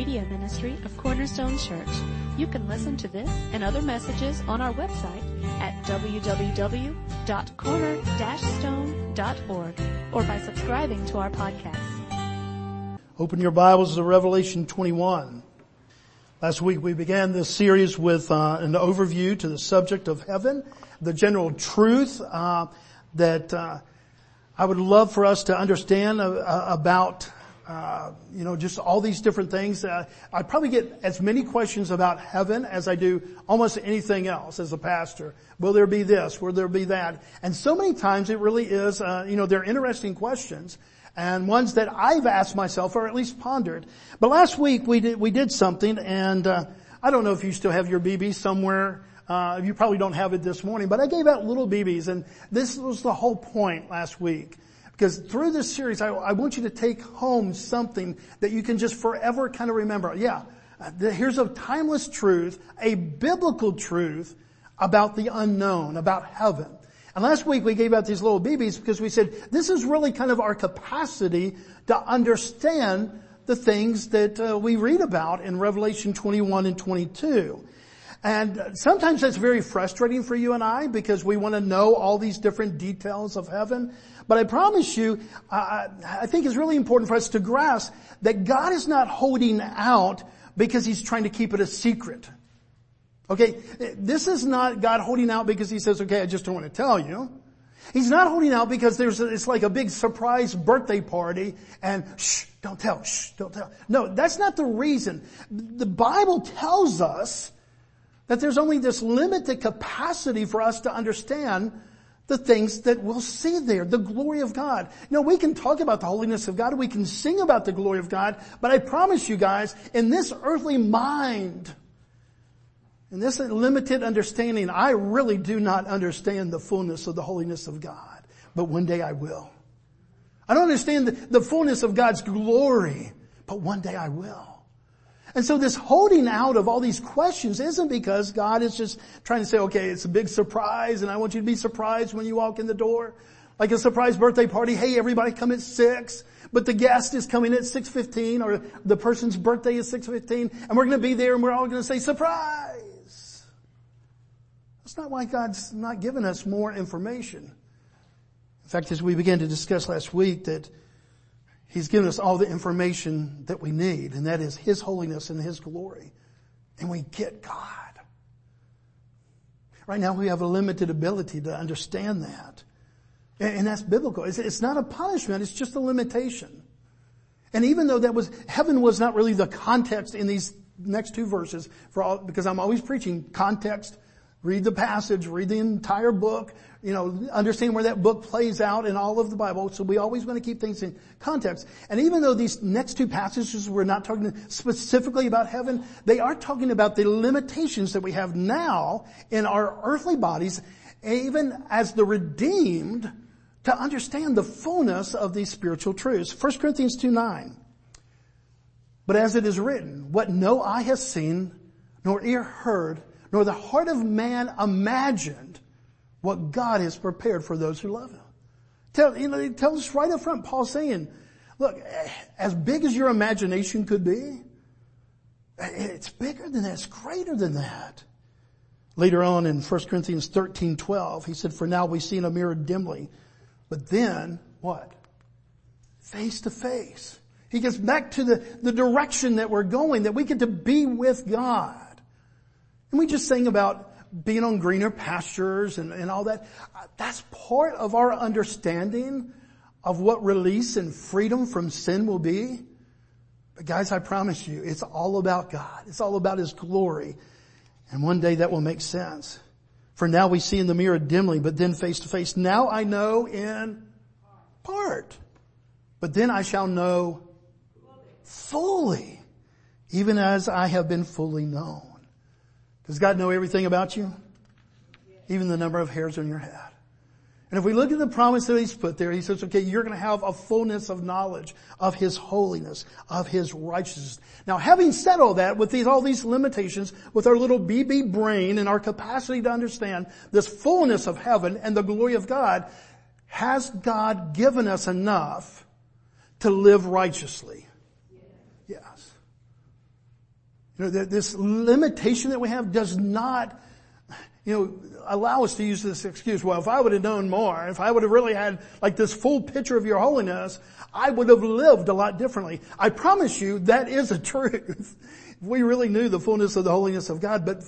media ministry of Cornerstone Church. You can listen to this and other messages on our website at www.corner-stone.org or by subscribing to our podcast. Open your Bibles to Revelation 21. Last week we began this series with uh, an overview to the subject of heaven, the general truth uh, that uh, I would love for us to understand uh, about uh, you know, just all these different things. Uh, I probably get as many questions about heaven as I do almost anything else as a pastor. Will there be this? Will there be that? And so many times it really is, uh, you know, they're interesting questions and ones that I've asked myself or at least pondered. But last week we did, we did something and, uh, I don't know if you still have your BB somewhere. Uh, you probably don't have it this morning, but I gave out little BBs and this was the whole point last week. Because through this series, I, I, want you to take home something that you can just forever kind of remember. Yeah, here's a timeless truth, a biblical truth about the unknown, about heaven. And last week we gave out these little BBs because we said this is really kind of our capacity to understand the things that uh, we read about in Revelation 21 and 22. And sometimes that's very frustrating for you and I because we want to know all these different details of heaven. But I promise you, uh, I think it's really important for us to grasp that God is not holding out because He's trying to keep it a secret. Okay, this is not God holding out because He says, okay, I just don't want to tell you. He's not holding out because there's, a, it's like a big surprise birthday party and shh, don't tell, shh, don't tell. No, that's not the reason. The Bible tells us that there's only this limited capacity for us to understand the things that we'll see there, the glory of God. Know, we can talk about the holiness of God, we can sing about the glory of God, but I promise you guys, in this earthly mind, in this limited understanding, I really do not understand the fullness of the holiness of God. But one day I will. I don't understand the, the fullness of God's glory, but one day I will. And so this holding out of all these questions isn't because God is just trying to say, okay, it's a big surprise and I want you to be surprised when you walk in the door. Like a surprise birthday party. Hey, everybody come at six, but the guest is coming at 6.15 or the person's birthday is 6.15 and we're going to be there and we're all going to say surprise. That's not why God's not giving us more information. In fact, as we began to discuss last week that He's given us all the information that we need, and that is His holiness and His glory. And we get God. Right now we have a limited ability to understand that. And that's biblical. It's not a punishment, it's just a limitation. And even though that was, heaven was not really the context in these next two verses, for all, because I'm always preaching context Read the passage, read the entire book, you know, understand where that book plays out in all of the Bible. So we always want to keep things in context. And even though these next two passages we're not talking specifically about heaven, they are talking about the limitations that we have now in our earthly bodies, even as the redeemed, to understand the fullness of these spiritual truths. 1 Corinthians 2 9. But as it is written, what no eye has seen, nor ear heard, nor the heart of man imagined what God has prepared for those who love Him. Tell, you know, tells us right up front, Paul saying, look, as big as your imagination could be, it's bigger than that, it's greater than that. Later on in 1 Corinthians 13, 12, he said, for now we see in a mirror dimly, but then, what? Face to face. He gets back to the, the direction that we're going, that we get to be with God. And we just sang about being on greener pastures and, and all that. That's part of our understanding of what release and freedom from sin will be. But guys, I promise you, it's all about God. It's all about His glory. And one day that will make sense. For now we see in the mirror dimly, but then face to face. Now I know in part. But then I shall know fully, even as I have been fully known. Does God know everything about you? Even the number of hairs on your head. And if we look at the promise that he's put there, he says, okay, you're going to have a fullness of knowledge of his holiness, of his righteousness. Now having said all that, with these, all these limitations, with our little BB brain and our capacity to understand this fullness of heaven and the glory of God, has God given us enough to live righteously? Yes. You know, this limitation that we have does not, you know, allow us to use this excuse. Well, if I would have known more, if I would have really had like this full picture of your holiness, I would have lived a lot differently. I promise you that is a truth. if we really knew the fullness of the holiness of God, but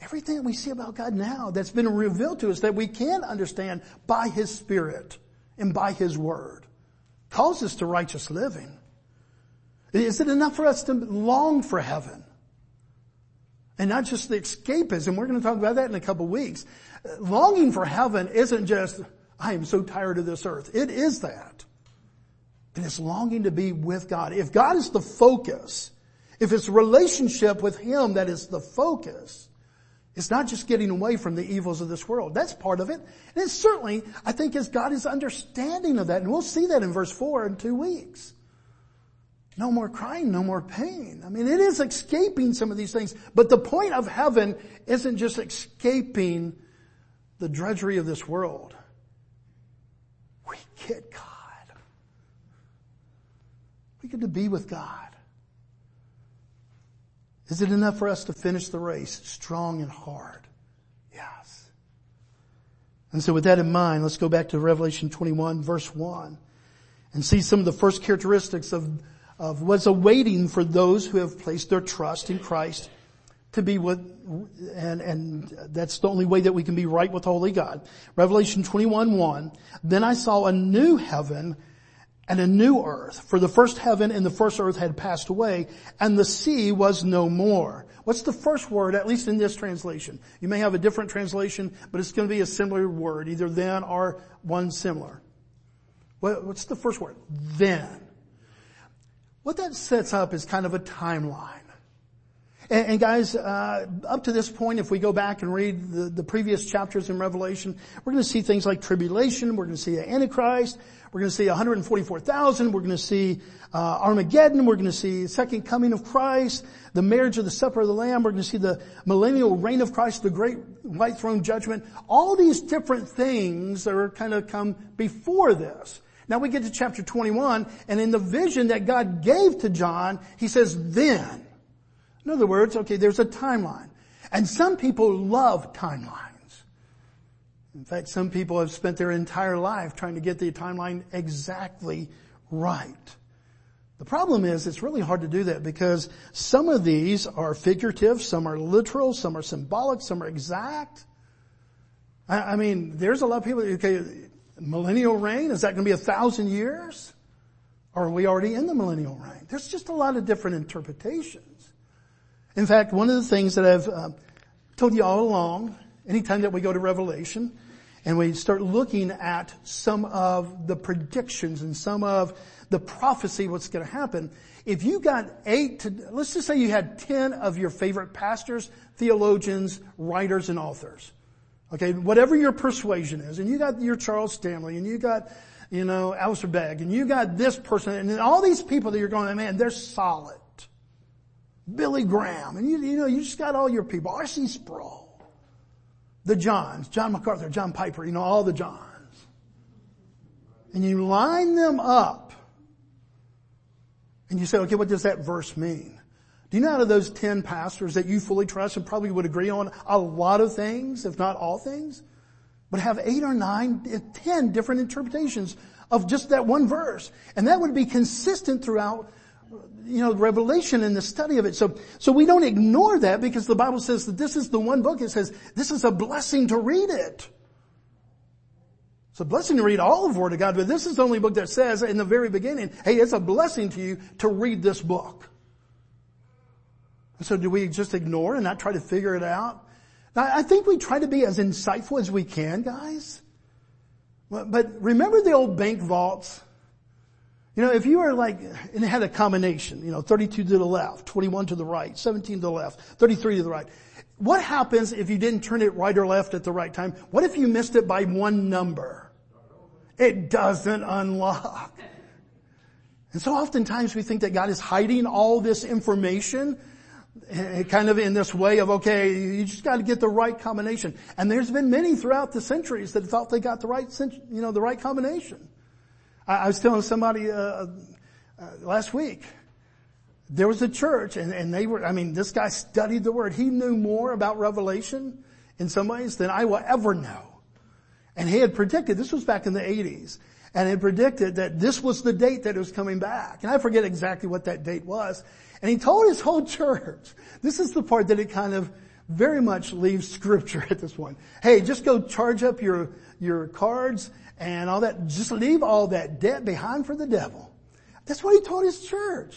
everything that we see about God now that's been revealed to us that we can understand by His Spirit and by His Word calls us to righteous living. Is it enough for us to long for heaven? And not just the escapism. We're going to talk about that in a couple weeks. Longing for heaven isn't just, I am so tired of this earth. It is that. But it's longing to be with God. If God is the focus, if it's relationship with Him that is the focus, it's not just getting away from the evils of this world. That's part of it. And certainly, I think, as God is understanding of that. And we'll see that in verse 4 in two weeks. No more crying, no more pain. I mean, it is escaping some of these things. But the point of heaven isn't just escaping the drudgery of this world. We get God. We get to be with God. Is it enough for us to finish the race strong and hard? Yes. And so with that in mind, let's go back to Revelation 21 verse 1 and see some of the first characteristics of, of what's awaiting for those who have placed their trust in Christ to be with, and, and that's the only way that we can be right with holy God. Revelation 21 1, then I saw a new heaven and a new earth. For the first heaven and the first earth had passed away and the sea was no more. What's the first word, at least in this translation? You may have a different translation, but it's going to be a similar word, either then or one similar. What's the first word? Then. What that sets up is kind of a timeline. And, and guys, uh, up to this point, if we go back and read the, the previous chapters in Revelation, we're going to see things like tribulation. We're going to see the Antichrist. We're going to see 144,000. We're going to see uh, Armageddon. We're going to see second coming of Christ, the marriage of the supper of the Lamb. We're going to see the millennial reign of Christ, the great white throne judgment. All these different things that are kind of come before this. Now we get to chapter 21, and in the vision that God gave to John, he says, then. In other words, okay, there's a timeline. And some people love timelines. In fact, some people have spent their entire life trying to get the timeline exactly right. The problem is it's really hard to do that because some of these are figurative, some are literal, some are symbolic, some are exact. I, mean, there's a lot of people, okay, millennial reign, is that going to be a thousand years? Or are we already in the millennial reign? There's just a lot of different interpretations. In fact, one of the things that I've uh, told you all along, anytime that we go to Revelation, and we start looking at some of the predictions and some of the prophecy what's going to happen. If you got eight to, let's just say you had ten of your favorite pastors, theologians, writers, and authors. Okay, whatever your persuasion is, and you got your Charles Stanley, and you got, you know, Alistair Begg, and you got this person, and all these people that you're going, man, they're solid. Billy Graham, and you, you know, you just got all your people. R.C. Sproul. The Johns, John MacArthur, John Piper, you know, all the Johns. And you line them up. And you say, okay, what does that verse mean? Do you know out of those 10 pastors that you fully trust and probably would agree on a lot of things, if not all things, but have eight or nine, eh, ten different interpretations of just that one verse. And that would be consistent throughout you know, revelation and the study of it. So, so we don't ignore that because the Bible says that this is the one book. It says this is a blessing to read it. It's a blessing to read all of the Word of God, but this is the only book that says in the very beginning, hey, it's a blessing to you to read this book. So do we just ignore and not try to figure it out? Now, I think we try to be as insightful as we can, guys. But remember the old bank vaults? You know, if you were like, and it had a combination, you know, 32 to the left, 21 to the right, 17 to the left, 33 to the right. What happens if you didn't turn it right or left at the right time? What if you missed it by one number? It doesn't unlock. And so oftentimes we think that God is hiding all this information kind of in this way of, okay, you just got to get the right combination. And there's been many throughout the centuries that thought they got the right, you know, the right combination. I, I was telling somebody uh, uh, last week. there was a church and, and they were, I mean, this guy studied the word. He knew more about Revelation in some ways than I will ever know. And he had predicted, this was back in the 80s, and had predicted that this was the date that it was coming back. And I forget exactly what that date was. And he told his whole church, this is the part that it kind of very much leaves scripture at this point. Hey, just go charge up your, your cards and all that. Just leave all that debt behind for the devil. That's what he told his church.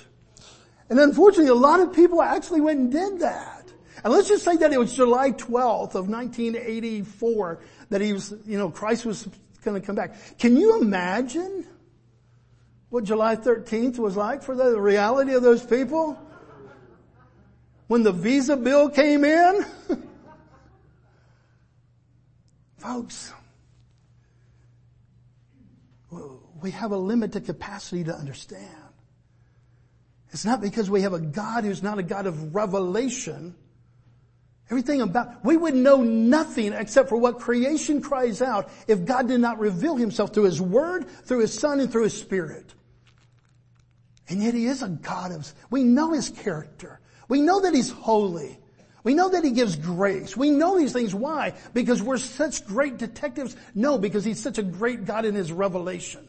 And unfortunately, a lot of people actually went and did that. And let's just say that it was July 12th of 1984 that he was, you know, Christ was going to come back. Can you imagine what July 13th was like for the reality of those people? When the visa bill came in? Folks, we have a limited capacity to understand. It's not because we have a God who's not a God of revelation. Everything about, we would know nothing except for what creation cries out if God did not reveal himself through his word, through his son, and through his spirit. And yet he is a God of, we know his character. We know that he's holy. We know that he gives grace. We know these things. Why? Because we're such great detectives? No, because he's such a great God in his revelation.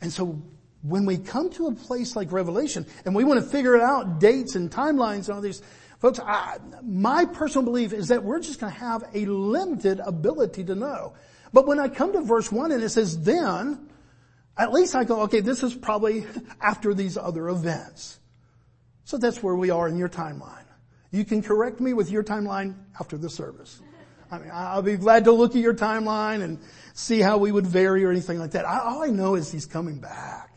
And so when we come to a place like Revelation and we want to figure out dates and timelines and all these, folks, I, my personal belief is that we're just going to have a limited ability to know. But when I come to verse one and it says then, at least I go, okay, this is probably after these other events. So that's where we are in your timeline. You can correct me with your timeline after the service. I mean, I'll be glad to look at your timeline and see how we would vary or anything like that. all I know is he's coming back.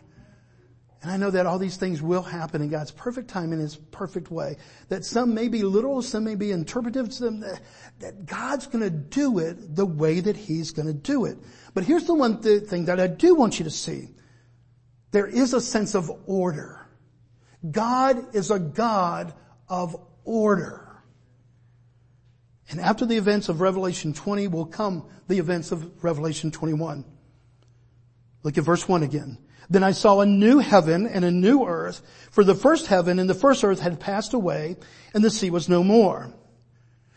And I know that all these things will happen in God's perfect time in His perfect way. That some may be literal, some may be interpretive, some that, that God's gonna do it the way that He's gonna do it. But here's the one th- thing that I do want you to see. There is a sense of order. God is a God of order. And after the events of Revelation 20 will come the events of Revelation 21. Look at verse 1 again. Then I saw a new heaven and a new earth, for the first heaven and the first earth had passed away, and the sea was no more.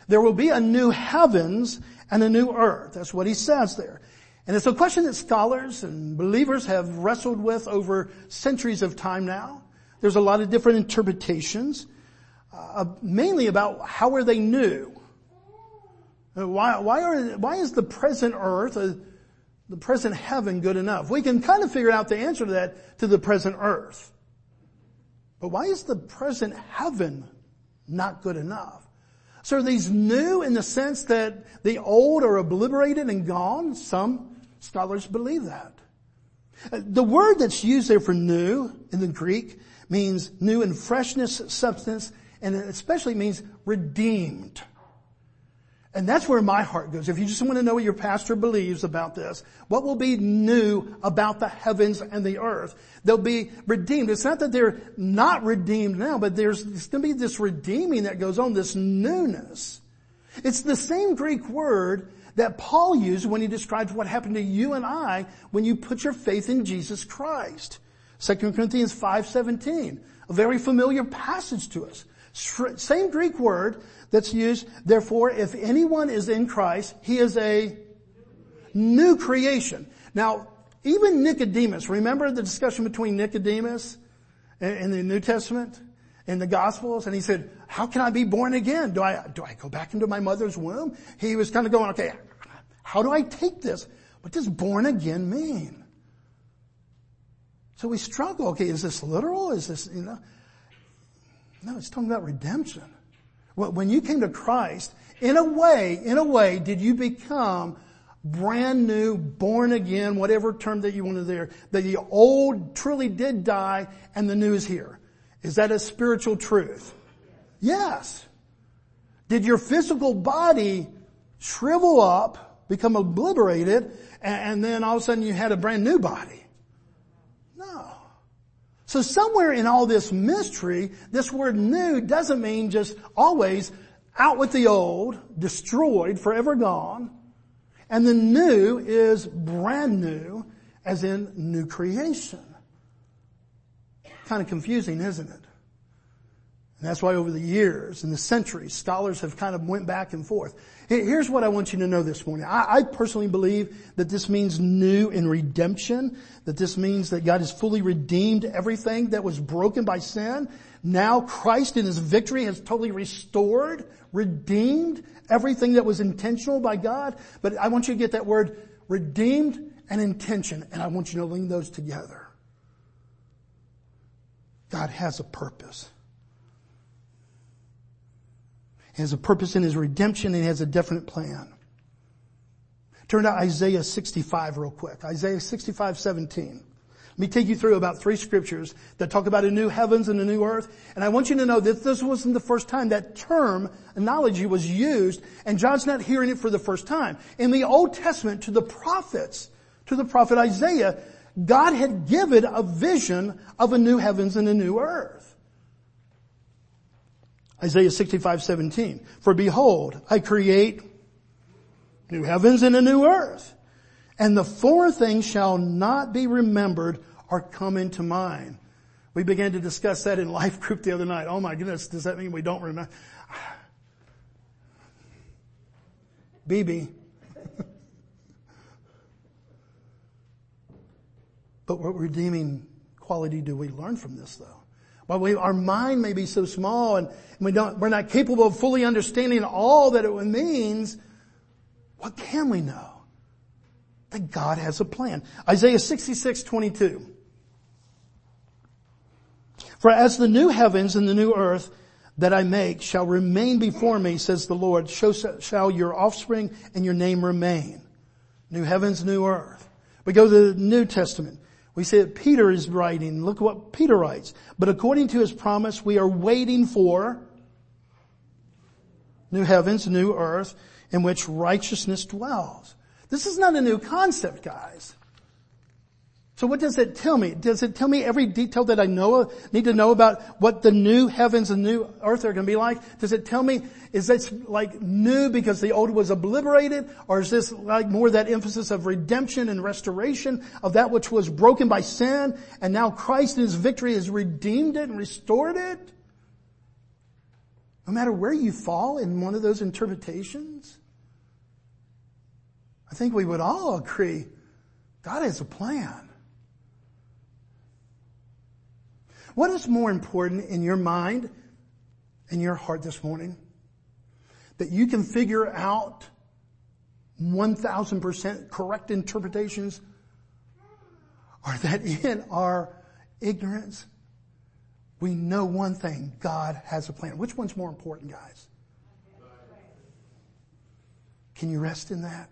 There will be a new heavens and a new earth. That's what he says there. And it's a question that scholars and believers have wrestled with over centuries of time now. There's a lot of different interpretations, uh, mainly about how are they new? Why, why, are, why is the present earth, uh, the present heaven good enough? We can kind of figure out the answer to that to the present earth. But why is the present heaven not good enough? So are these new in the sense that the old are obliterated and gone? Some scholars believe that. Uh, the word that's used there for new in the Greek means new in freshness, substance, and it especially means redeemed. And that's where my heart goes. If you just want to know what your pastor believes about this, what will be new about the heavens and the earth? They'll be redeemed. It's not that they're not redeemed now, but there's, going to be this redeeming that goes on, this newness. It's the same Greek word that Paul used when he describes what happened to you and I when you put your faith in Jesus Christ. 2 Corinthians 5.17, a very familiar passage to us. Same Greek word that's used. Therefore, if anyone is in Christ, he is a new creation. Now, even Nicodemus, remember the discussion between Nicodemus in the New Testament? In the Gospels, and he said, how can I be born again? Do I, do I go back into my mother's womb? He was kind of going, okay, how do I take this? What does born again mean? So we struggle. Okay, is this literal? Is this, you know? No, it's talking about redemption. When you came to Christ, in a way, in a way, did you become brand new, born again, whatever term that you wanted there, that the old truly did die and the new is here. Is that a spiritual truth? Yes. Did your physical body shrivel up, become obliterated, and then all of a sudden you had a brand new body? No. So somewhere in all this mystery, this word new doesn't mean just always out with the old, destroyed, forever gone. And the new is brand new, as in new creation. kind of confusing, isn't it? And that's why over the years and the centuries, scholars have kind of went back and forth. Here's what I want you to know this morning. I, I, personally believe that this means new in redemption, that this means that God has fully redeemed everything that was broken by sin. Now Christ in His victory has totally restored, redeemed everything that was intentional by God. But I want you to get that word redeemed and intention, and I want you to link those together. God has a purpose. He has a purpose in his redemption and has a definite plan. Turn to Isaiah 65 real quick. Isaiah 65, 17. Let me take you through about three scriptures that talk about a new heavens and a new earth. And I want you to know that this wasn't the first time that term, analogy was used, and John's not hearing it for the first time. In the Old Testament, to the prophets, to the prophet Isaiah, God had given a vision of a new heavens and a new earth. Isaiah 65, 17. For behold, I create new heavens and a new earth. And the former things shall not be remembered or come into mind. We began to discuss that in life group the other night. Oh my goodness, does that mean we don't remember? BB. but what redeeming quality do we learn from this though? While we, our mind may be so small and we don't, we're not capable of fully understanding all that it means, what can we know? That God has a plan. Isaiah 66, 22. For as the new heavens and the new earth that I make shall remain before me, says the Lord, so shall your offspring and your name remain. New heavens, new earth. We go to the New Testament. We see that Peter is writing. Look what Peter writes. But according to his promise, we are waiting for new heavens, new earth, in which righteousness dwells. This is not a new concept, guys. So what does it tell me? Does it tell me every detail that I know, need to know about what the new heavens and new earth are going to be like? Does it tell me, is this like new because the old was obliterated? Or is this like more that emphasis of redemption and restoration of that which was broken by sin and now Christ in His victory has redeemed it and restored it? No matter where you fall in one of those interpretations, I think we would all agree God has a plan. What is more important in your mind and your heart this morning? That you can figure out 1000% correct interpretations or that in our ignorance we know one thing, God has a plan. Which one's more important, guys? Can you rest in that?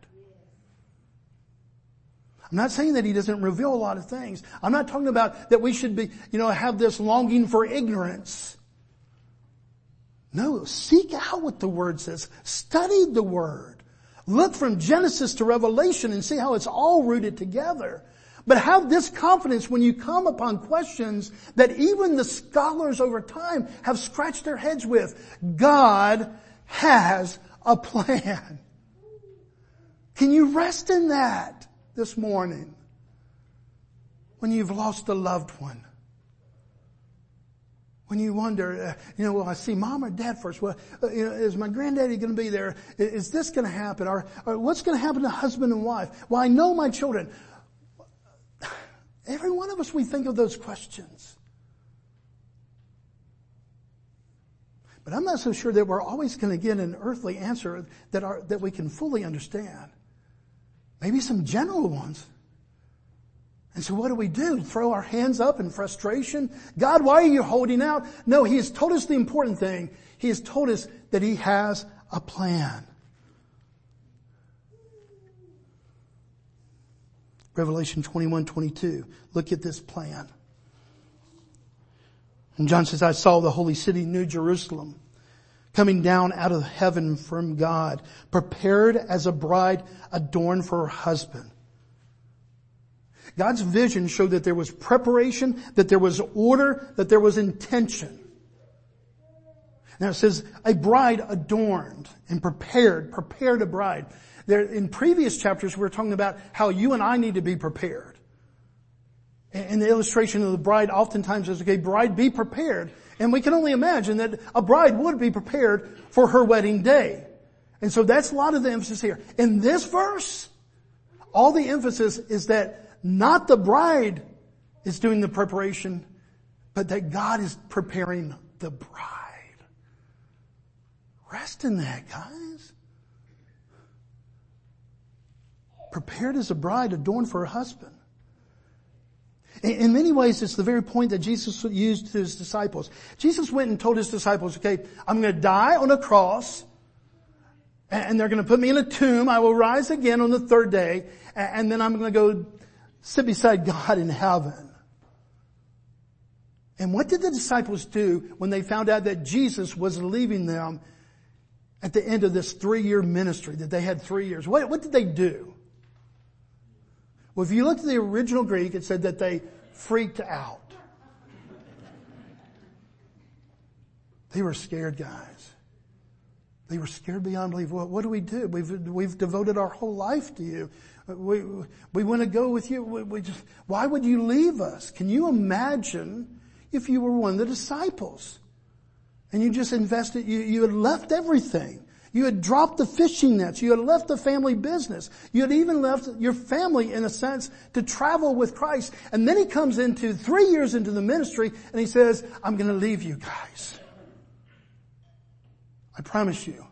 I'm not saying that he doesn't reveal a lot of things. I'm not talking about that we should be, you know, have this longing for ignorance. No, seek out what the word says. Study the word. Look from Genesis to Revelation and see how it's all rooted together. But have this confidence when you come upon questions that even the scholars over time have scratched their heads with. God has a plan. Can you rest in that? This morning when you've lost a loved one. When you wonder, uh, you know, will I see mom or dad first? Well, uh, you know, is my granddaddy going to be there? Is, is this going to happen? Or, or what's going to happen to husband and wife? Well, I know my children. Every one of us, we think of those questions. But I'm not so sure that we're always going to get an earthly answer that, that we can fully understand. Maybe some general ones. And so what do we do? Throw our hands up in frustration? God, why are you holding out? No, He has told us the important thing. He has told us that He has a plan. Revelation 21, 22. Look at this plan. And John says, I saw the holy city, New Jerusalem, coming down out of heaven from God, prepared as a bride adorned for her husband. God's vision showed that there was preparation, that there was order, that there was intention. Now it says, a bride adorned and prepared, prepared a bride. There, in previous chapters we are talking about how you and I need to be prepared. And the illustration of the bride oftentimes is, okay, bride, be prepared. And we can only imagine that a bride would be prepared for her wedding day. And so that's a lot of the emphasis here. In this verse, all the emphasis is that not the bride is doing the preparation, but that God is preparing the bride. Rest in that, guys. Prepared as a bride adorned for her husband. In many ways, it's the very point that Jesus used to his disciples. Jesus went and told his disciples, okay, I'm going to die on a cross and they're going to put me in a tomb. I will rise again on the third day and then I'm going to go sit beside God in heaven. And what did the disciples do when they found out that Jesus was leaving them at the end of this three year ministry, that they had three years? What, what did they do? Well, if you look at the original Greek, it said that they freaked out. They were scared guys. They were scared beyond belief. What, what do we do? We've, we've devoted our whole life to you. We, we want to go with you. We, we just, why would you leave us? Can you imagine if you were one of the disciples and you just invested, you, you had left everything. You had dropped the fishing nets. You had left the family business. You had even left your family in a sense to travel with Christ. And then he comes into three years into the ministry and he says, I'm going to leave you guys. I promise you,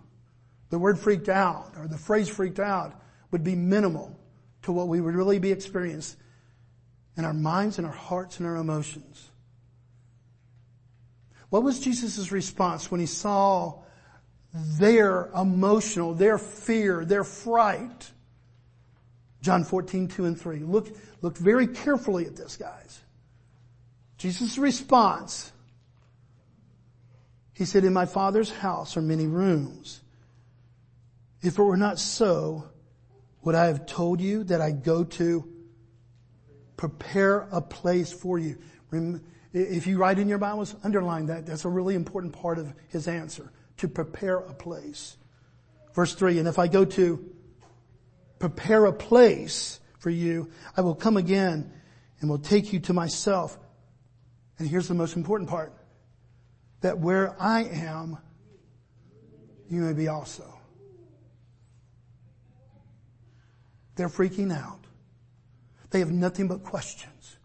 the word freaked out or the phrase freaked out would be minimal to what we would really be experiencing in our minds and our hearts and our emotions. What was Jesus' response when he saw their emotional, their fear, their fright? John 14, 2 and 3. Look, look very carefully at this, guys. Jesus' response. He said, in my father's house are many rooms. If it were not so, would I have told you that I go to prepare a place for you? If you write in your Bibles, underline that. That's a really important part of his answer. To prepare a place. Verse three, and if I go to prepare a place for you, I will come again and will take you to myself. And here's the most important part. That where I am, you may be also. They're freaking out. They have nothing but questions.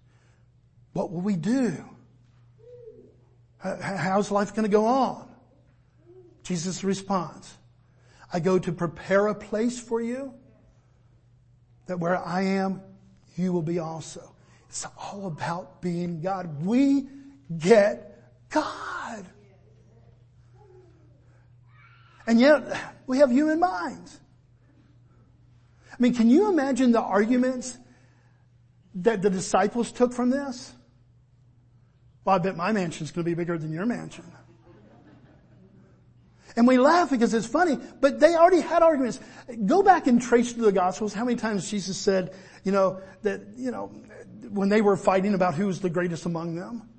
What will we do? How's life going to go on? Jesus responds, I go to prepare a place for you that where I am, you will be also. It's all about being God. We get God. And yet, we have human minds. I mean, can you imagine the arguments that the disciples took from this? Well, I bet my mansion's going to be bigger than your mansion. And we laugh because it's funny, but they already had arguments. Go back and trace through the Gospels how many times Jesus said, you know, that, you know, when they were fighting about who was the greatest among them.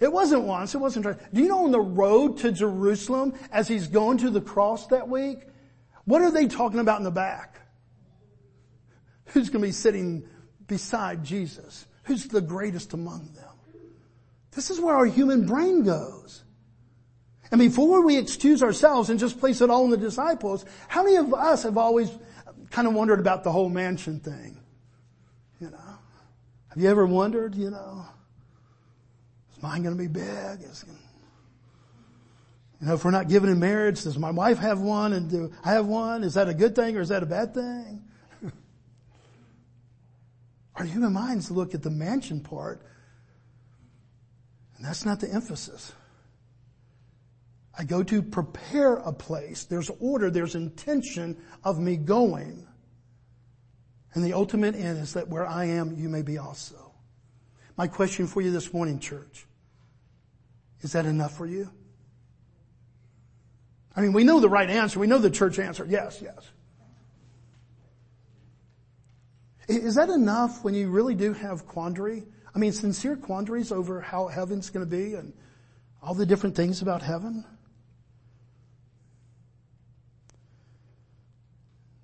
It wasn't once, it wasn't twice. Do you know on the road to Jerusalem, as he's going to the cross that week, what are they talking about in the back? Who's going to be sitting beside Jesus? Who's the greatest among them? This is where our human brain goes. And before we excuse ourselves and just place it all on the disciples, how many of us have always kind of wondered about the whole mansion thing? You know, have you ever wondered, you know, is mine going to be big? Is, you know, if we're not given in marriage, does my wife have one and do I have one? Is that a good thing or is that a bad thing? Our human minds look at the mansion part, and that's not the emphasis. I go to prepare a place. There's order, there's intention of me going. And the ultimate end is that where I am, you may be also. My question for you this morning, church, is that enough for you? I mean, we know the right answer. We know the church answer. Yes, yes. Is that enough when you really do have quandary? I mean, sincere quandaries over how heaven's going to be and all the different things about heaven?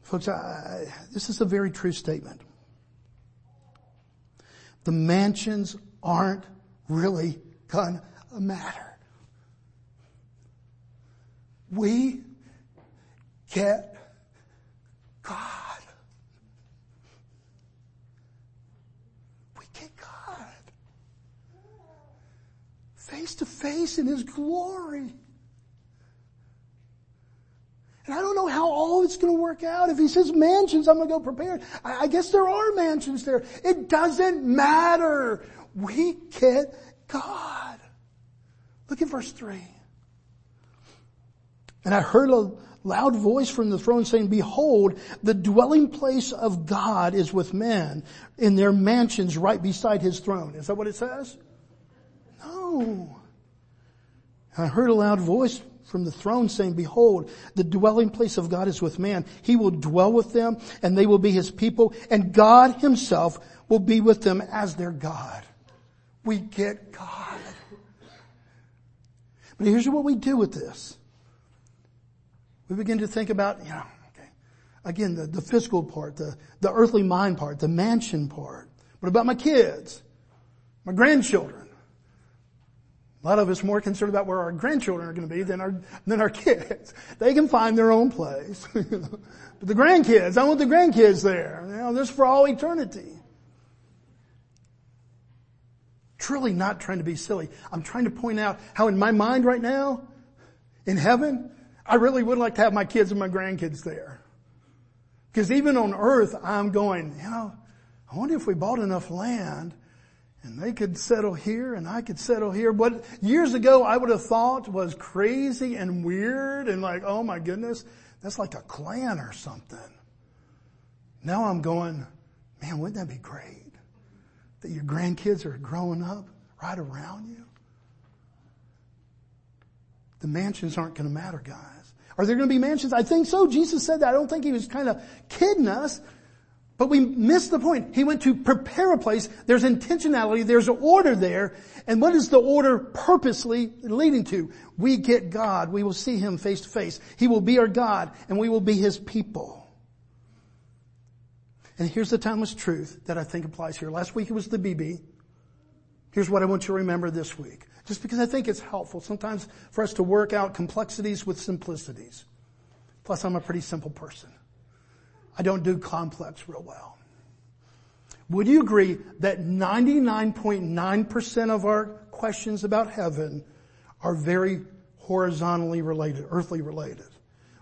Folks, I, this is a very true statement. the mansions aren't really gonna matter. We get God. We get God. Face to face in His glory. And I don't know how all it's going to work out. If he says mansions, I'm going to go prepared. I, I guess there are mansions there. It doesn't matter. We get God. Look at verse three. And I heard a loud voice from the throne saying, behold, the dwelling place of God is with men in their mansions right beside his throne. Is that what it says? No. I heard a loud voice from the throne saying, behold, the dwelling place of God is with man. He will dwell with them and they will be his people and God himself will be with them as their God. We get God. But here's what we do with this. We begin to think about, you know, okay, again, the, the physical part, the, the earthly mind part, the mansion part. What about my kids? My grandchildren? A lot of us more concerned about where our grandchildren are going to be than our, than our kids. They can find their own place. but the grandkids, I want the grandkids there. You know, this for all eternity. Truly not trying to be silly. I'm trying to point out how in my mind right now, in heaven, I really would like to have my kids and my grandkids there. Because even on earth, I'm going, you know, I wonder if we bought enough land and they could settle here and I could settle here. What years ago I would have thought was crazy and weird and like, oh my goodness, that's like a clan or something. Now I'm going, man, wouldn't that be great? That your grandkids are growing up right around you. The mansions aren't going to matter, guys. Are there going to be mansions? I think so. Jesus said that. I don't think he was kind of kidding us. But we missed the point. He went to prepare a place. There's intentionality. There's an order there. And what is the order purposely leading to? We get God. We will see Him face to face. He will be our God and we will be His people. And here's the timeless truth that I think applies here. Last week it was the BB. Here's what I want you to remember this week. Just because I think it's helpful sometimes for us to work out complexities with simplicities. Plus I'm a pretty simple person. I don't do complex real well. Would you agree that 99.9% of our questions about heaven are very horizontally related, earthly related?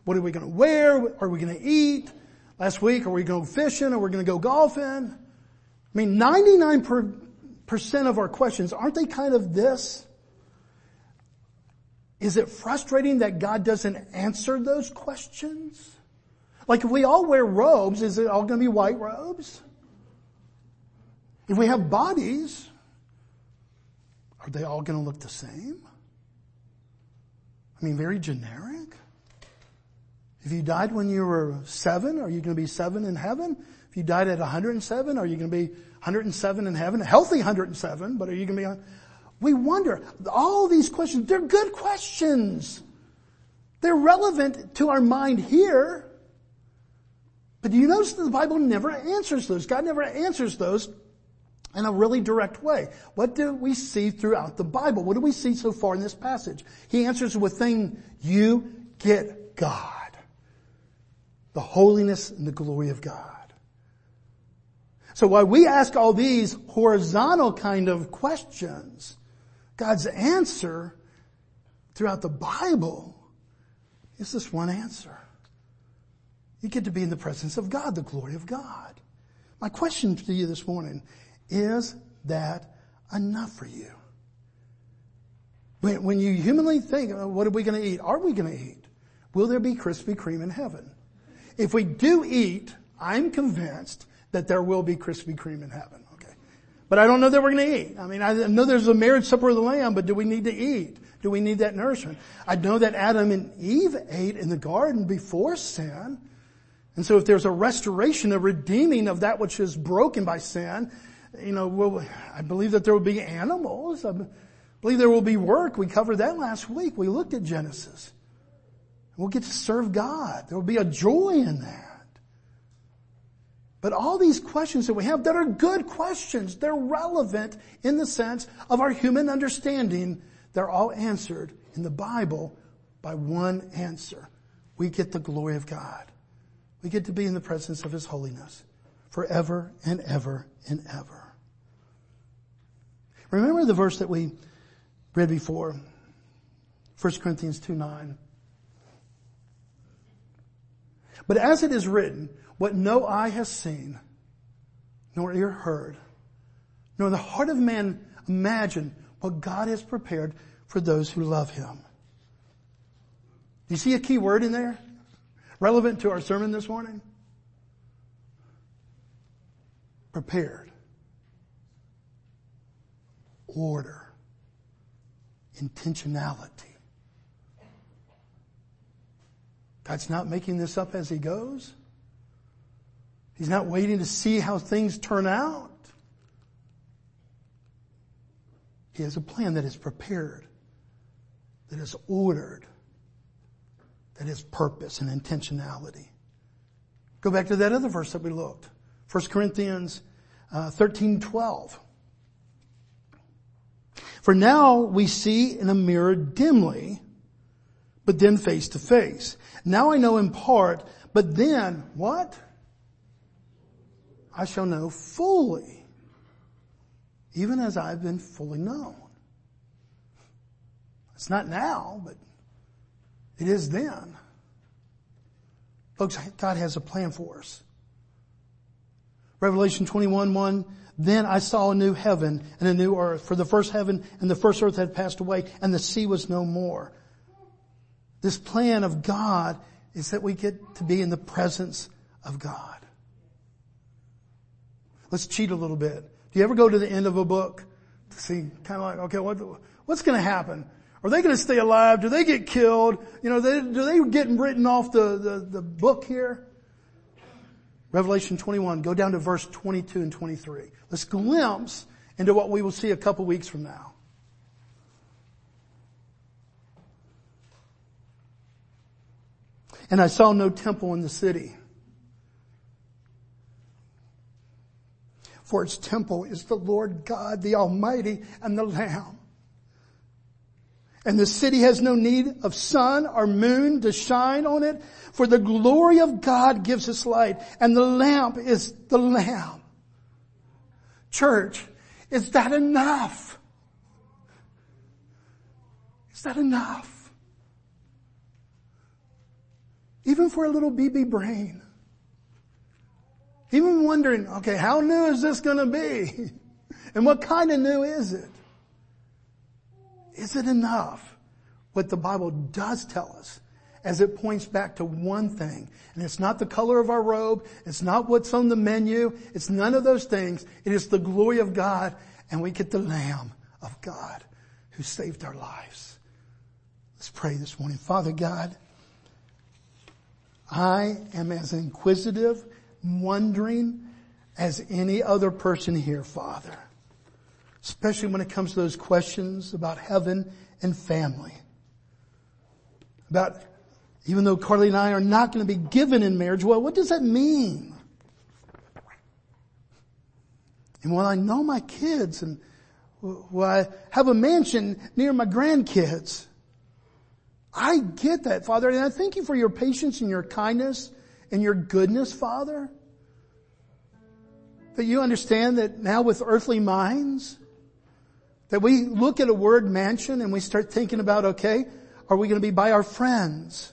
What are we going to wear? Are we going to eat? Last week, are we going fishing? Are we going to go golfing? I mean, 99% of our questions, aren't they kind of this? Is it frustrating that God doesn't answer those questions? Like if we all wear robes, is it all going to be white robes? If we have bodies, are they all going to look the same? I mean, very generic. If you died when you were seven, are you going to be seven in heaven? If you died at 107, are you going to be 107 in heaven? A healthy 107, but are you going to be? We wonder. All these questions, they're good questions. They're relevant to our mind here. But do you notice that the Bible never answers those? God never answers those in a really direct way. What do we see throughout the Bible? What do we see so far in this passage? He answers with thing, you get God. The holiness and the glory of God. So while we ask all these horizontal kind of questions, God's answer throughout the Bible is this one answer. You get to be in the presence of God, the glory of God. My question to you this morning, is that enough for you? When, when you humanly think, oh, what are we going to eat? Are we going to eat? Will there be Krispy Kreme in heaven? If we do eat, I'm convinced that there will be Krispy Kreme in heaven. Okay. But I don't know that we're going to eat. I mean, I know there's a marriage supper of the Lamb, but do we need to eat? Do we need that nourishment? I know that Adam and Eve ate in the garden before sin. And so if there's a restoration, a redeeming of that which is broken by sin, you know, well, I believe that there will be animals. I believe there will be work. We covered that last week. We looked at Genesis. We'll get to serve God. There will be a joy in that. But all these questions that we have that are good questions, they're relevant in the sense of our human understanding, they're all answered in the Bible by one answer. We get the glory of God. We get to be in the presence of His holiness forever and ever and ever. Remember the verse that we read before? 1 Corinthians 2 9. But as it is written, what no eye has seen, nor ear heard, nor the heart of man imagined what God has prepared for those who love Him. Do you see a key word in there? Relevant to our sermon this morning? Prepared. Order. Intentionality. God's not making this up as He goes. He's not waiting to see how things turn out. He has a plan that is prepared, that is ordered, that is purpose and intentionality. Go back to that other verse that we looked. 1 Corinthians uh, 13, 12. For now we see in a mirror dimly, but then face to face. Now I know in part, but then what? I shall know fully, even as I've been fully known. It's not now, but it is then. Folks, God has a plan for us. Revelation 21, 1, then I saw a new heaven and a new earth, for the first heaven and the first earth had passed away and the sea was no more. This plan of God is that we get to be in the presence of God. Let's cheat a little bit. Do you ever go to the end of a book to see kind of like, okay, what, what's going to happen? Are they going to stay alive? Do they get killed? You know, they, do they get written off the, the, the book here? Revelation 21, go down to verse 22 and 23. Let's glimpse into what we will see a couple weeks from now. And I saw no temple in the city for its temple is the Lord God, the Almighty, and the Lamb. And the city has no need of sun or moon to shine on it, for the glory of God gives us light, and the lamp is the Lamb. Church, is that enough? Is that enough? Even for a little BB brain. Even wondering, okay, how new is this to be? And what kind of new is it? Is it enough? What the Bible does tell us as it points back to one thing. And it's not the color of our robe. It's not what's on the menu. It's none of those things. It is the glory of God and we get the Lamb of God who saved our lives. Let's pray this morning. Father God, I am as inquisitive wondering as any other person here, Father. Especially when it comes to those questions about heaven and family. About, even though Carly and I are not going to be given in marriage, well, what does that mean? And when I know my kids and when I have a mansion near my grandkids, I get that, Father, and I thank you for your patience and your kindness and your goodness, Father. That you understand that now with earthly minds, that we look at a word mansion and we start thinking about, okay, are we going to be by our friends?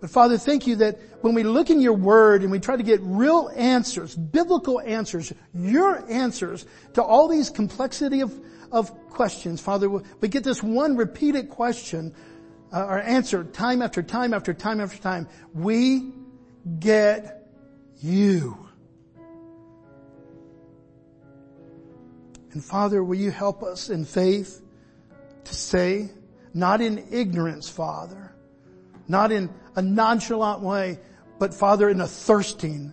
But Father, thank you that when we look in your word and we try to get real answers, biblical answers, your answers to all these complexity of, of questions, Father, we get this one repeated question uh, or answer time after time after time after time. We get you. And Father, will you help us in faith to say, not in ignorance, Father, not in a nonchalant way, but Father, in a thirsting,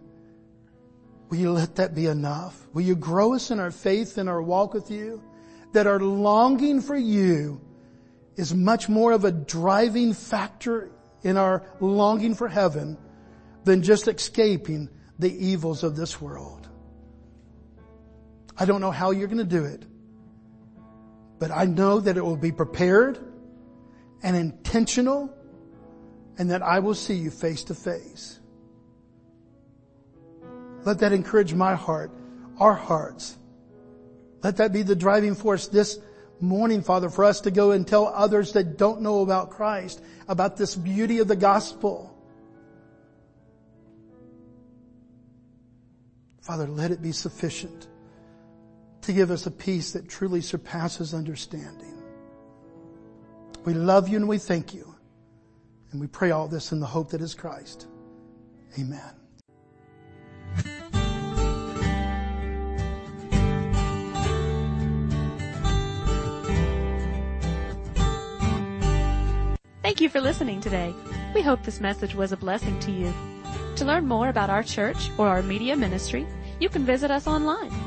will you let that be enough? Will you grow us in our faith and our walk with you? That our longing for you is much more of a driving factor in our longing for heaven than just escaping the evils of this world. I don't know how you're going to do it, but I know that it will be prepared and intentional and that I will see you face to face. Let that encourage my heart, our hearts. Let that be the driving force this morning, Father, for us to go and tell others that don't know about Christ, about this beauty of the gospel. Father, let it be sufficient to give us a peace that truly surpasses understanding. We love you and we thank you. And we pray all this in the hope that is Christ. Amen. Thank you for listening today. We hope this message was a blessing to you. To learn more about our church or our media ministry, you can visit us online